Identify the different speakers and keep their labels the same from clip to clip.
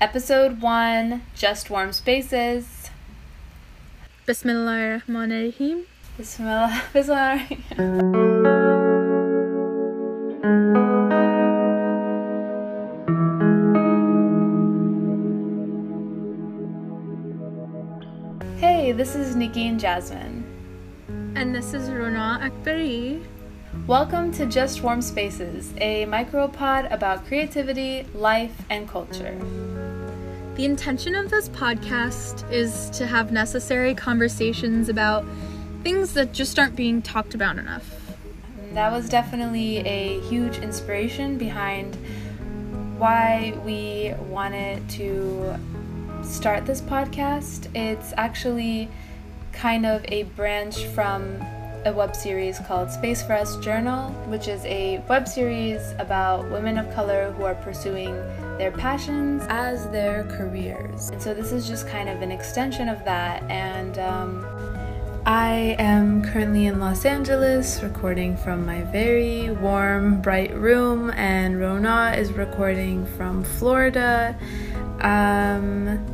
Speaker 1: Episode 1 Just Warm Spaces.
Speaker 2: Bismillahirrahmanirrahim.
Speaker 1: Bismillah. Bismillah. Hey, this is Nikki and Jasmine.
Speaker 2: And this is Rona Akbari.
Speaker 1: Welcome to Just Warm Spaces, a micropod about creativity, life, and culture.
Speaker 2: The intention of this podcast is to have necessary conversations about things that just aren't being talked about enough.
Speaker 1: That was definitely a huge inspiration behind why we wanted to start this podcast. It's actually kind of a branch from a web series called Space for Us Journal, which is a web series about women of color who are pursuing their passions as their careers. And so this is just kind of an extension of that. And um, I am currently in Los Angeles recording from my very warm, bright room, and Rona is recording from Florida. Um,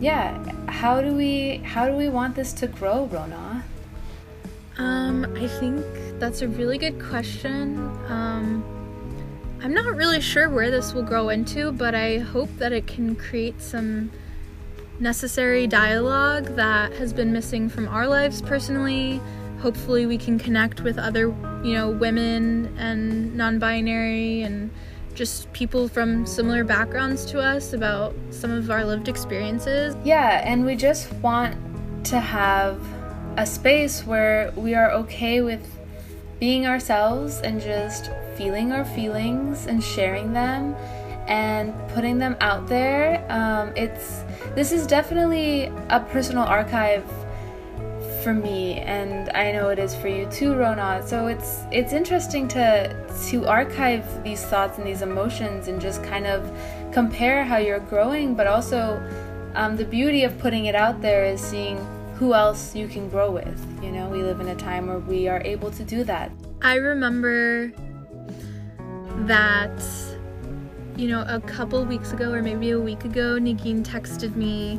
Speaker 1: yeah, how do we how do we want this to grow, Rona?
Speaker 2: Um, I think that's a really good question. Um, I'm not really sure where this will grow into, but I hope that it can create some necessary dialogue that has been missing from our lives personally. Hopefully, we can connect with other, you know, women and non binary and just people from similar backgrounds to us about some of our lived experiences.
Speaker 1: Yeah, and we just want to have a space where we are okay with being ourselves and just feeling our feelings and sharing them and putting them out there. Um, it's this is definitely a personal archive for me, and I know it is for you too, Rona. So it's it's interesting to to archive these thoughts and these emotions and just kind of compare how you're growing, but also um, the beauty of putting it out there is seeing who else you can grow with. You know, we live in a time where we are able to do that.
Speaker 2: I remember that, you know, a couple weeks ago or maybe a week ago, Nagin texted me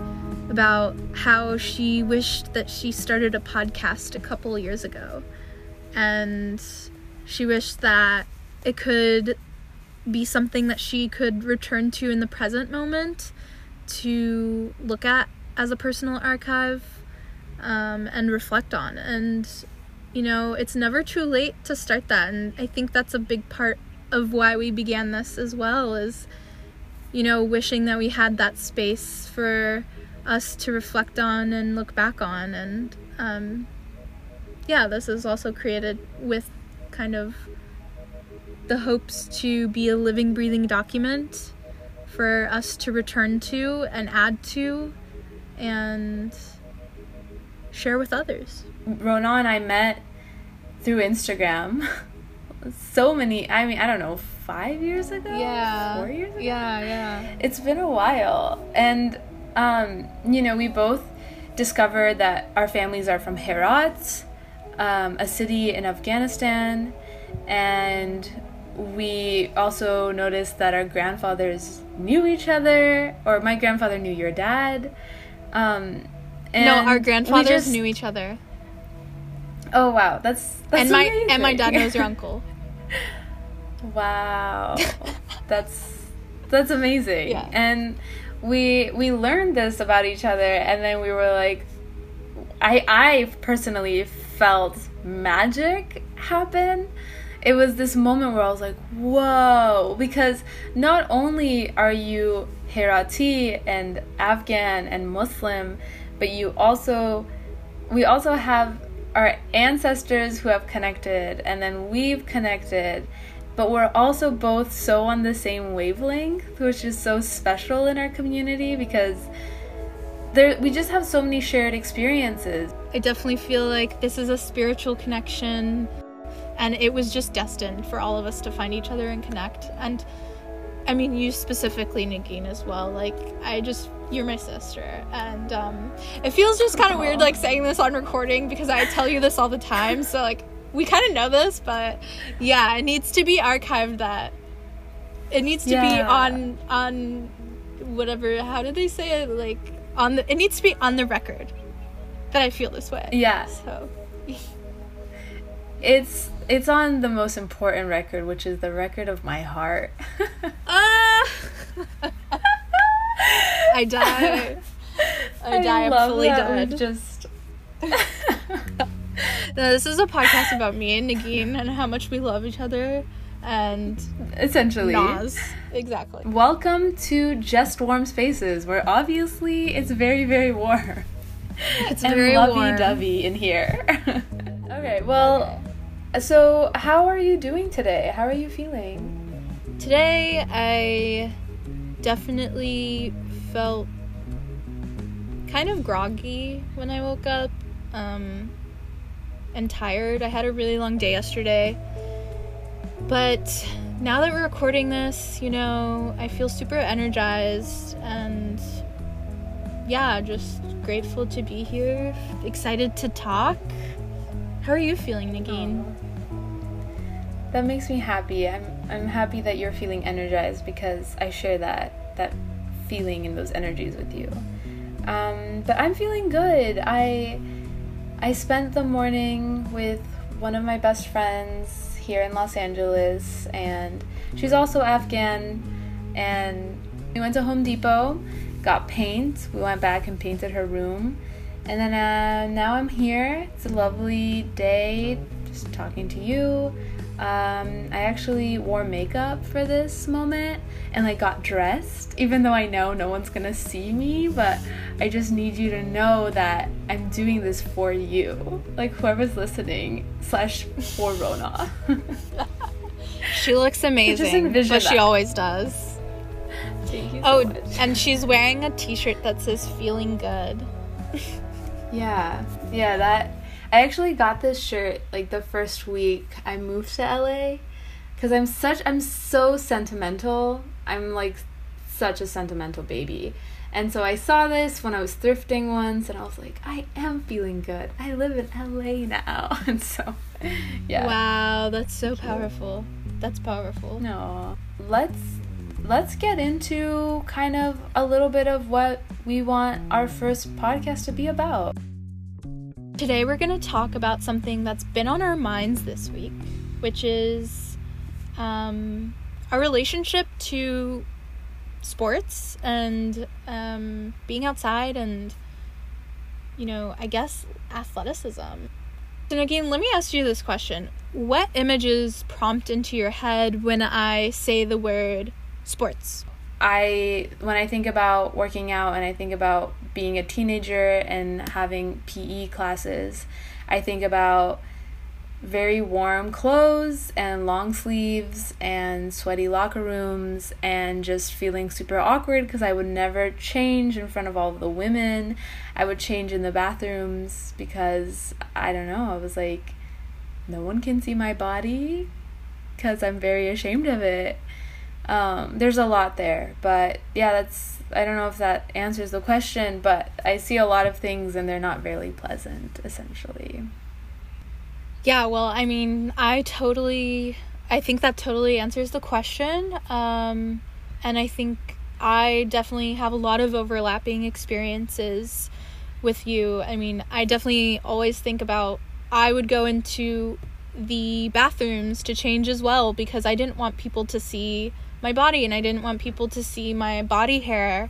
Speaker 2: about how she wished that she started a podcast a couple years ago. And she wished that it could be something that she could return to in the present moment to look at as a personal archive um, and reflect on. And, you know, it's never too late to start that. And I think that's a big part of why we began this as well is, you know, wishing that we had that space for us to reflect on and look back on. And, um, yeah, this is also created with kind of the hopes to be a living, breathing document for us to return to and add to and share with others.
Speaker 1: Rona and I met through Instagram. so many, I mean, I don't know, five years ago?
Speaker 2: Yeah.
Speaker 1: Four years ago?
Speaker 2: Yeah, yeah.
Speaker 1: It's been a while. And, um, you know, we both discovered that our families are from Herat, um, a city in Afghanistan. And we also noticed that our grandfathers knew each other, or my grandfather knew your dad. Um, and
Speaker 2: no, our grandfathers
Speaker 1: just-
Speaker 2: knew each other.
Speaker 1: Oh wow, that's, that's
Speaker 2: and my and my dad knows your uncle.
Speaker 1: Wow, that's that's amazing.
Speaker 2: Yeah.
Speaker 1: And we we learned this about each other, and then we were like, I I personally felt magic happen. It was this moment where I was like, whoa, because not only are you Herati and Afghan and Muslim, but you also we also have our ancestors who have connected and then we've connected but we're also both so on the same wavelength which is so special in our community because there we just have so many shared experiences
Speaker 2: I definitely feel like this is a spiritual connection and it was just destined for all of us to find each other and connect. And I mean you specifically, Nagin, as well. Like I just you're my sister. And um it feels just kinda weird like saying this on recording because I tell you this all the time. So like we kind of know this, but yeah, it needs to be archived that it needs to be on on whatever. How do they say it? Like on the. It needs to be on the record that I feel this way.
Speaker 1: Yeah.
Speaker 2: So.
Speaker 1: It's it's on the most important record, which is the record of my heart.
Speaker 2: Ah. I die. I die. I'm fully dead.
Speaker 1: Just
Speaker 2: No, this is a podcast about me and Nagin and how much we love each other and
Speaker 1: essentially.
Speaker 2: Nas. Exactly.
Speaker 1: Welcome to Just Warm Spaces, where obviously it's very, very warm.
Speaker 2: It's
Speaker 1: and
Speaker 2: very warm.
Speaker 1: lovey-dovey in here. okay, well, so how are you doing today? How are you feeling?
Speaker 2: Today, I definitely felt kind of groggy when I woke up um, and tired. I had a really long day yesterday. But now that we're recording this, you know, I feel super energized and yeah, just grateful to be here, excited to talk. How are you feeling, Nagin?
Speaker 1: That makes me happy. I'm I'm happy that you're feeling energized because I share that that feeling and those energies with you. Um, but I'm feeling good. I I spent the morning with one of my best friends here in Los Angeles, and she's also Afghan. And we went to Home Depot, got paint. We went back and painted her room, and then uh, now I'm here. It's a lovely day, just talking to you. Um, I actually wore makeup for this moment and like got dressed, even though I know no one's gonna see me, but I just need you to know that I'm doing this for you. Like whoever's listening, slash for Rona.
Speaker 2: She looks amazing, but she always does.
Speaker 1: Thank you so
Speaker 2: Oh,
Speaker 1: much.
Speaker 2: and she's wearing a t-shirt that says "Feeling Good."
Speaker 1: Yeah, yeah, that. I actually got this shirt like the first week I moved to LA because I'm such, I'm so sentimental. I'm like such a sentimental baby. And so I saw this when I was thrifting once and I was like, I am feeling good. I live in LA now. And so, yeah.
Speaker 2: Wow, that's so powerful. That's powerful.
Speaker 1: No. Let's let's get into kind of a little bit of what we want our first podcast to be about.
Speaker 2: Today we're going to talk about something that's been on our minds this week, which is um, our relationship to sports and um, being outside and, you know, I guess athleticism. And again, let me ask you this question. What images prompt into your head when I say the word sports?
Speaker 1: I when I think about working out and I think about being a teenager and having PE classes, I think about very warm clothes and long sleeves and sweaty locker rooms and just feeling super awkward because I would never change in front of all of the women. I would change in the bathrooms because I don't know, I was like no one can see my body because I'm very ashamed of it um, there's a lot there but yeah that's i don't know if that answers the question but i see a lot of things and they're not very pleasant essentially
Speaker 2: Yeah, well, I mean, I totally, I think that totally answers the question. Um, and I think I definitely have a lot of overlapping experiences with you. I mean, I definitely always think about, I would go into the bathrooms to change as well because I didn't want people to see my body and I didn't want people to see my body hair.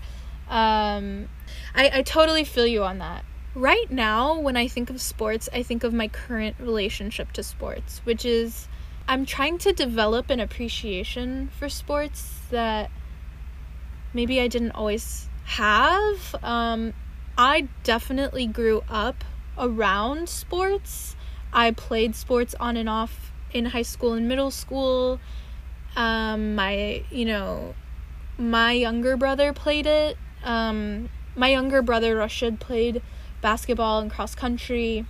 Speaker 2: Um, I, I totally feel you on that. Right now, when I think of sports, I think of my current relationship to sports, which is I'm trying to develop an appreciation for sports that maybe I didn't always have. Um, I definitely grew up around sports. I played sports on and off in high school and middle school. Um, my, you know, my younger brother played it. Um, my younger brother Rashid played basketball and cross country.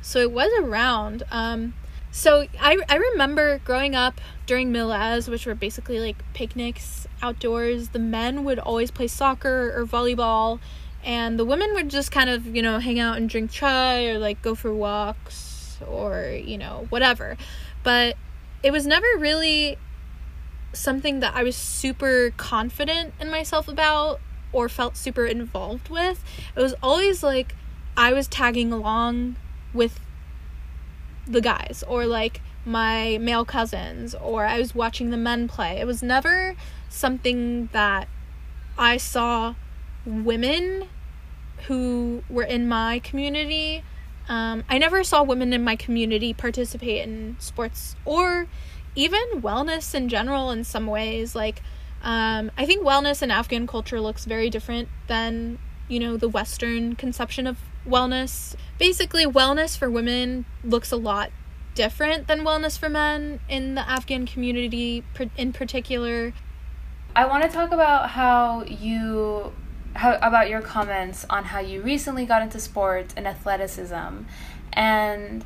Speaker 2: So it was around. Um, so I, I remember growing up during Milaz, which were basically like picnics outdoors, the men would always play soccer or volleyball, and the women would just kind of, you know, hang out and drink chai or like go for walks or, you know, whatever. But it was never really something that I was super confident in myself about or felt super involved with. It was always like I was tagging along with the guys or like my male cousins or I was watching the men play. It was never something that I saw women who were in my community. Um, I never saw women in my community participate in sports or even wellness in general in some ways. Like, um, I think wellness in Afghan culture looks very different than, you know, the Western conception of wellness. Basically, wellness for women looks a lot different than wellness for men in the Afghan community in particular.
Speaker 1: I want to talk about how you how about your comments on how you recently got into sports and athleticism and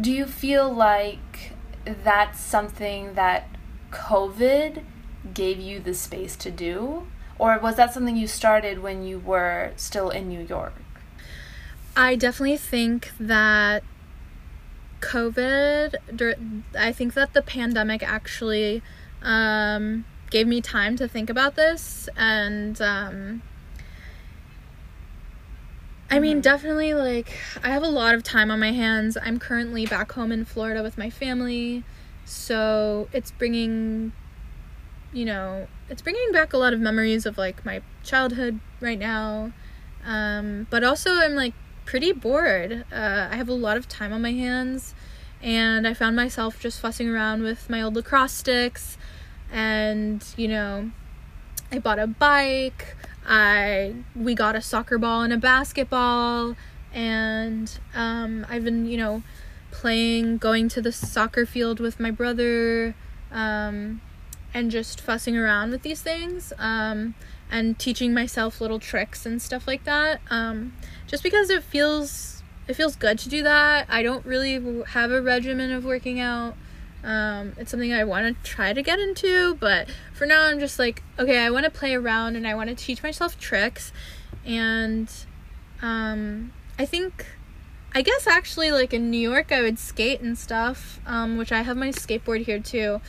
Speaker 1: do you feel like that's something that covid gave you the space to do or was that something you started when you were still in New York
Speaker 2: I definitely think that COVID, I think that the pandemic actually um, gave me time to think about this. And um, I mean, mm-hmm. definitely, like, I have a lot of time on my hands. I'm currently back home in Florida with my family. So it's bringing, you know, it's bringing back a lot of memories of like my childhood right now. Um, but also, I'm like pretty bored. Uh, I have a lot of time on my hands, and I found myself just fussing around with my old lacrosse sticks. And, you know, I bought a bike. I we got a soccer ball and a basketball, and um, I've been, you know, playing, going to the soccer field with my brother, um, and just fussing around with these things. Um, and teaching myself little tricks and stuff like that. Um, just because it feels it feels good to do that. I don't really have a regimen of working out. Um, it's something I want to try to get into, but for now I'm just like, okay, I want to play around and I want to teach myself tricks, and um, I think. I guess actually, like in New York, I would skate and stuff, um, which I have my skateboard here too.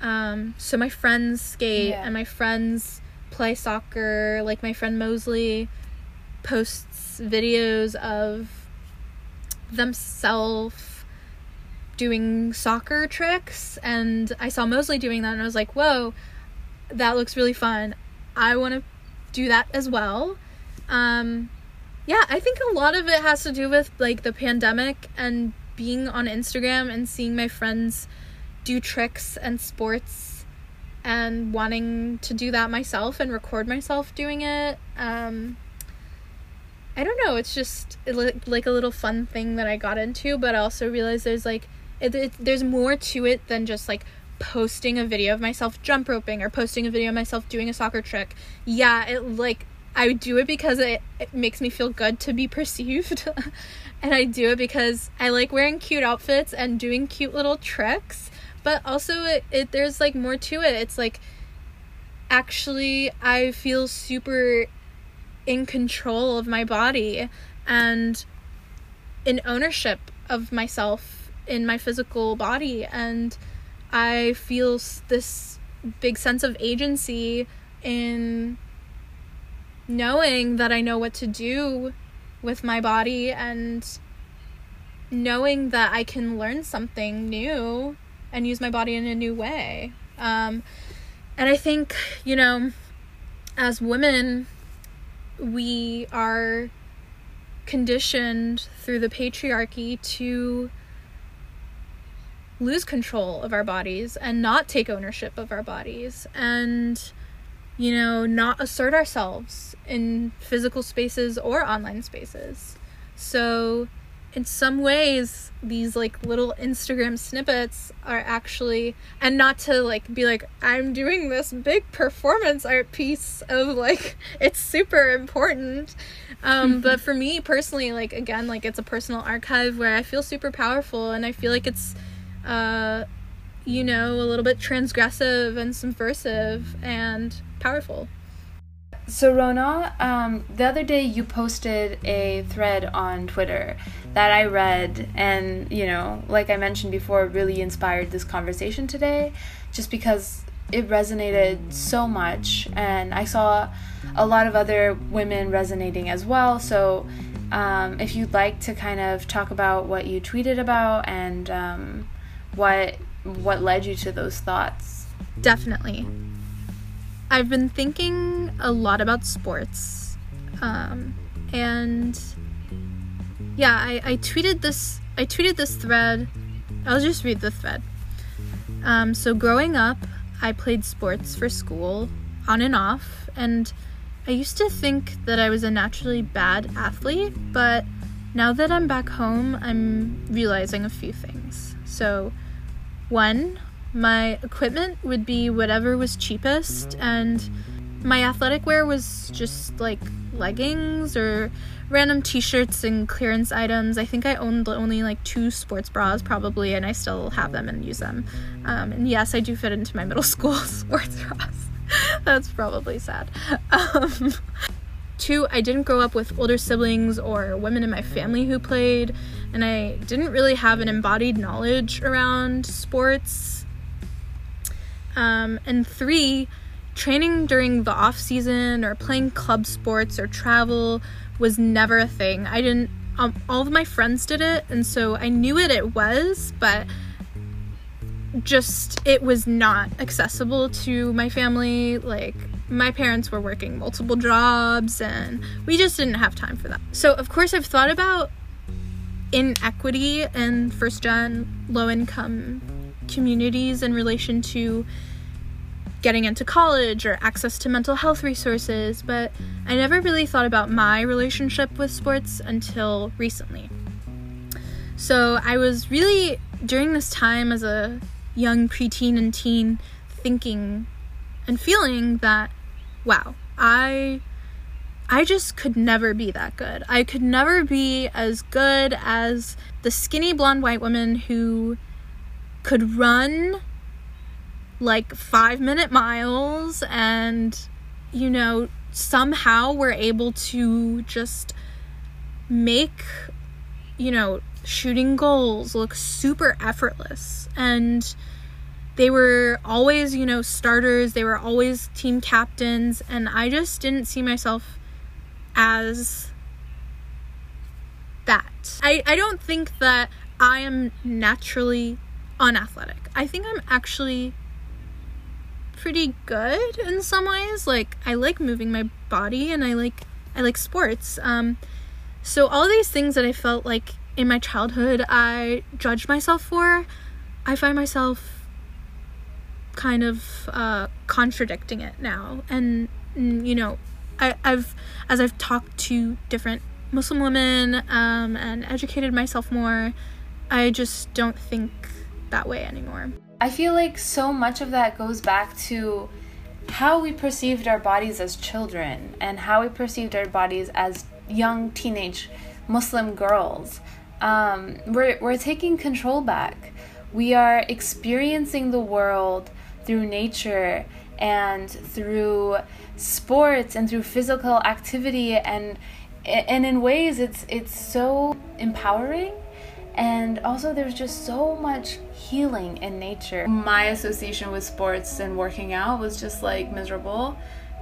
Speaker 2: Um, so my friends skate yeah. and my friends play soccer. Like my friend Mosley posts videos of themselves doing soccer tricks and I saw Mosley doing that and I was like, "Whoa, that looks really fun. I want to do that as well." Um yeah, I think a lot of it has to do with like the pandemic and being on Instagram and seeing my friends do tricks and sports and wanting to do that myself and record myself doing it. Um, I don't know. It's just like a little fun thing that I got into, but I also realized there's like it, it, there's more to it than just like posting a video of myself jump roping or posting a video of myself doing a soccer trick. Yeah, it like I do it because it, it makes me feel good to be perceived. and I do it because I like wearing cute outfits and doing cute little tricks but also it, it there's like more to it it's like actually i feel super in control of my body and in ownership of myself in my physical body and i feel this big sense of agency in knowing that i know what to do with my body and knowing that i can learn something new and use my body in a new way. Um, and I think, you know, as women, we are conditioned through the patriarchy to lose control of our bodies and not take ownership of our bodies and you know not assert ourselves in physical spaces or online spaces. So in some ways these like little instagram snippets are actually and not to like be like i'm doing this big performance art piece of like it's super important. Um but for me personally like again like it's a personal archive where i feel super powerful and i feel like it's uh you know a little bit transgressive and subversive and powerful
Speaker 1: so Rona, um, the other day you posted a thread on Twitter that I read, and you know, like I mentioned before, really inspired this conversation today, just because it resonated so much, and I saw a lot of other women resonating as well. So, um, if you'd like to kind of talk about what you tweeted about and um, what what led you to those thoughts,
Speaker 2: definitely. I've been thinking a lot about sports, um, and yeah, I, I tweeted this. I tweeted this thread. I'll just read the thread. Um, so growing up, I played sports for school, on and off, and I used to think that I was a naturally bad athlete, but now that I'm back home, I'm realizing a few things. So, one, my equipment would be whatever was cheapest, and my athletic wear was just like leggings or random t-shirts and clearance items. I think I owned only like two sports bras probably, and I still have them and use them. Um, and yes, I do fit into my middle school sports bras. That's probably sad. Um, two, I didn't grow up with older siblings or women in my family who played, and I didn't really have an embodied knowledge around sports. Um, and three, training during the off season or playing club sports or travel was never a thing. I didn't. Um, all of my friends did it, and so I knew it. It was, but just it was not accessible to my family like my parents were working multiple jobs and we just didn't have time for that so of course i've thought about inequity in first gen low income communities in relation to getting into college or access to mental health resources but i never really thought about my relationship with sports until recently. So i was really during this time as a young preteen and teen thinking and feeling that wow i i just could never be that good. I could never be as good as the skinny blonde white woman who could run like 5 minute miles and you know somehow we're able to just make you know shooting goals look super effortless. And they were always, you know, starters, they were always team captains, and I just didn't see myself as that. I, I don't think that I am naturally unathletic. I think I'm actually pretty good in some ways. Like I like moving my body and I like I like sports. Um so all these things that I felt like in my childhood I judged myself for, I find myself kind of uh, contradicting it now. And, mm, you know, I, have as I've talked to different Muslim women um, and educated myself more, I just don't think that way anymore.
Speaker 1: I feel like so much of that goes back to how we perceived our bodies as children and how we perceived our bodies as young teenage Muslim girls um, we're, we're taking control back. We are experiencing the world through nature and through sports and through physical activity and and in ways it's it's so empowering. And also there's just so much healing in nature. My association with sports and working out was just like miserable.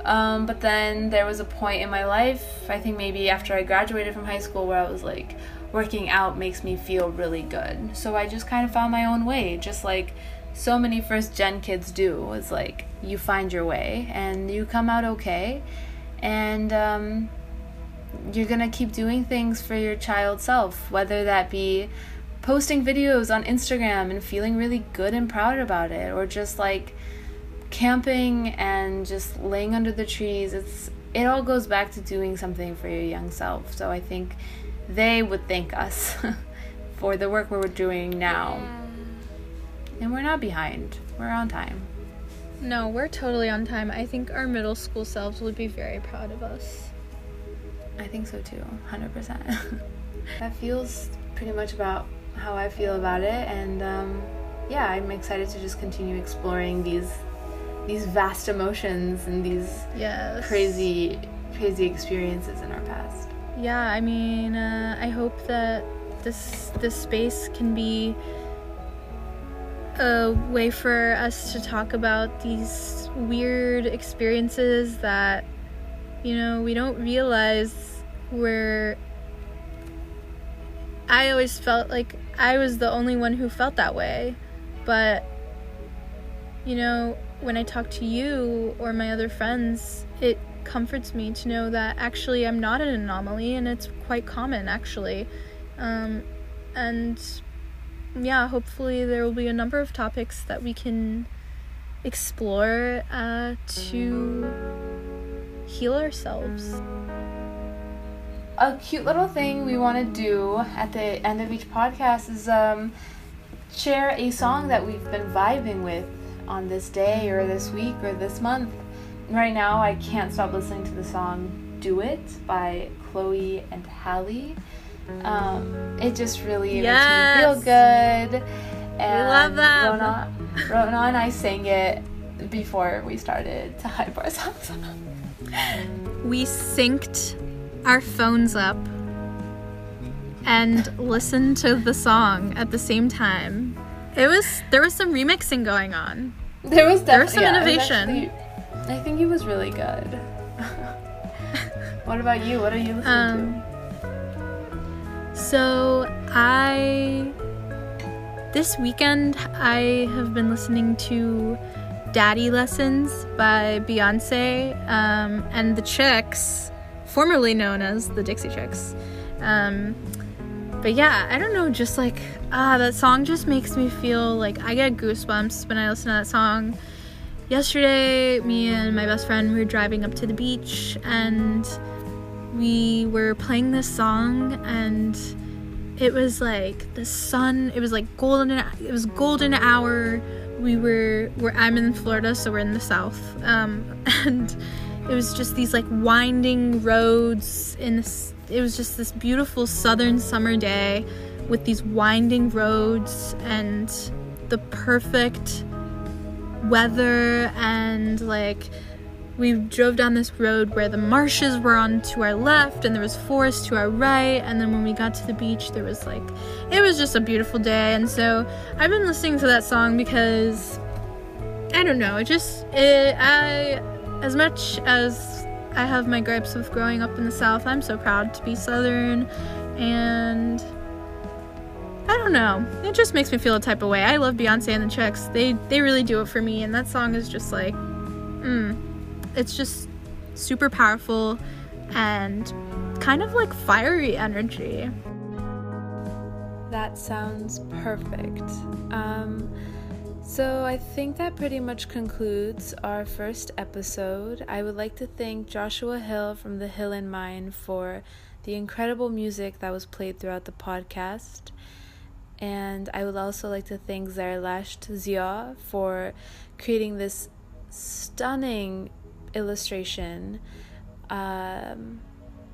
Speaker 1: Um, but then there was a point in my life i think maybe after i graduated from high school where i was like working out makes me feel really good. So I just kind of found my own way, just like so many first gen kids do. It's like you find your way and you come out okay, and um, you're gonna keep doing things for your child self, whether that be posting videos on Instagram and feeling really good and proud about it, or just like camping and just laying under the trees. It's it all goes back to doing something for your young self. So I think they would thank us for the work we're doing now. And we're not behind, we're on time.
Speaker 2: No, we're totally on time. I think our middle school selves would be very proud of us.
Speaker 1: I think so too, 100%. that feels pretty much about how I feel about it, and um, yeah, I'm excited to just continue exploring these these vast emotions and these
Speaker 2: yes.
Speaker 1: crazy crazy experiences in our past
Speaker 2: yeah, I mean, uh, I hope that this this space can be a way for us to talk about these weird experiences that, you know, we don't realize we're. I always felt like I was the only one who felt that way. But, you know, when I talk to you or my other friends, it comforts me to know that actually I'm not an anomaly and it's quite common, actually. Um, and yeah, hopefully there will be a number of topics that we can explore uh, to heal ourselves.
Speaker 1: A cute little thing we want to do at the end of each podcast is um, share a song that we've been vibing with on this day or this week or this month. Right now, I can't stop listening to the song Do It by Chloe and Halle. Um, it just really
Speaker 2: Yes.
Speaker 1: makes me feel good. And
Speaker 2: love them.
Speaker 1: Rona, Rona and I sang it before we started to hype ourselves up.
Speaker 2: We synced our phones up and listened to the song at the same time. It was there was some remixing going on.
Speaker 1: There was
Speaker 2: There was
Speaker 1: definitely
Speaker 2: some
Speaker 1: yeah,
Speaker 2: innovation.
Speaker 1: actually- I think it was really good. what about you? What are you listening
Speaker 2: Um, So I this weekend I have been listening to Daddy Lessons by Beyonce um, and the Chicks, formerly known as the Dixie Chicks. Um, but yeah, I don't know, just like ah, that song just makes me feel like I get goosebumps when I listen to that song. Yesterday, me and my best friend we were driving up to the beach and we were playing this song and it was like the sun it was like golden it was golden hour. We were i'm in florida so we're in the south. Um, and it was just these like winding roads in this it was just this beautiful southern summer day with these winding roads and the perfect weather and like we drove down this road where the marshes were on to our left and there was forest to our right and then when we got to the beach there was like it was just a beautiful day and so i've been listening to that song because i don't know it just it i as much as i have my gripes with growing up in the south i'm so proud to be southern and I don't know. It just makes me feel a type of way. I love Beyonce and the Chicks. They they really do it for me, and that song is just like, mm, it's just super powerful and kind of like fiery energy.
Speaker 1: That sounds perfect. Um, so I think that pretty much concludes our first episode. I would like to thank Joshua Hill from the Hill and Mine for the incredible music that was played throughout the podcast. And I would also like to thank Zarlasht Zia for creating this stunning illustration. Um,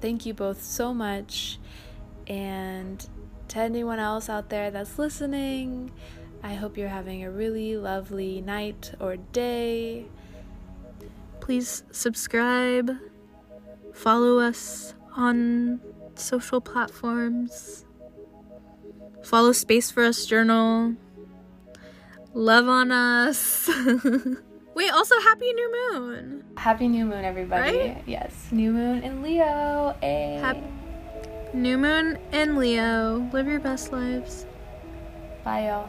Speaker 1: thank you both so much. And to anyone else out there that's listening, I hope you're having a really lovely night or day.
Speaker 2: Please subscribe, follow us on social platforms, follow Space for Us Journal, love on us. Wait, also Happy New Moon!
Speaker 1: Happy new moon, everybody.
Speaker 2: Right?
Speaker 1: Yes, new moon in Leo. A
Speaker 2: New Moon and Leo, live your best lives.
Speaker 1: Bye, y'all.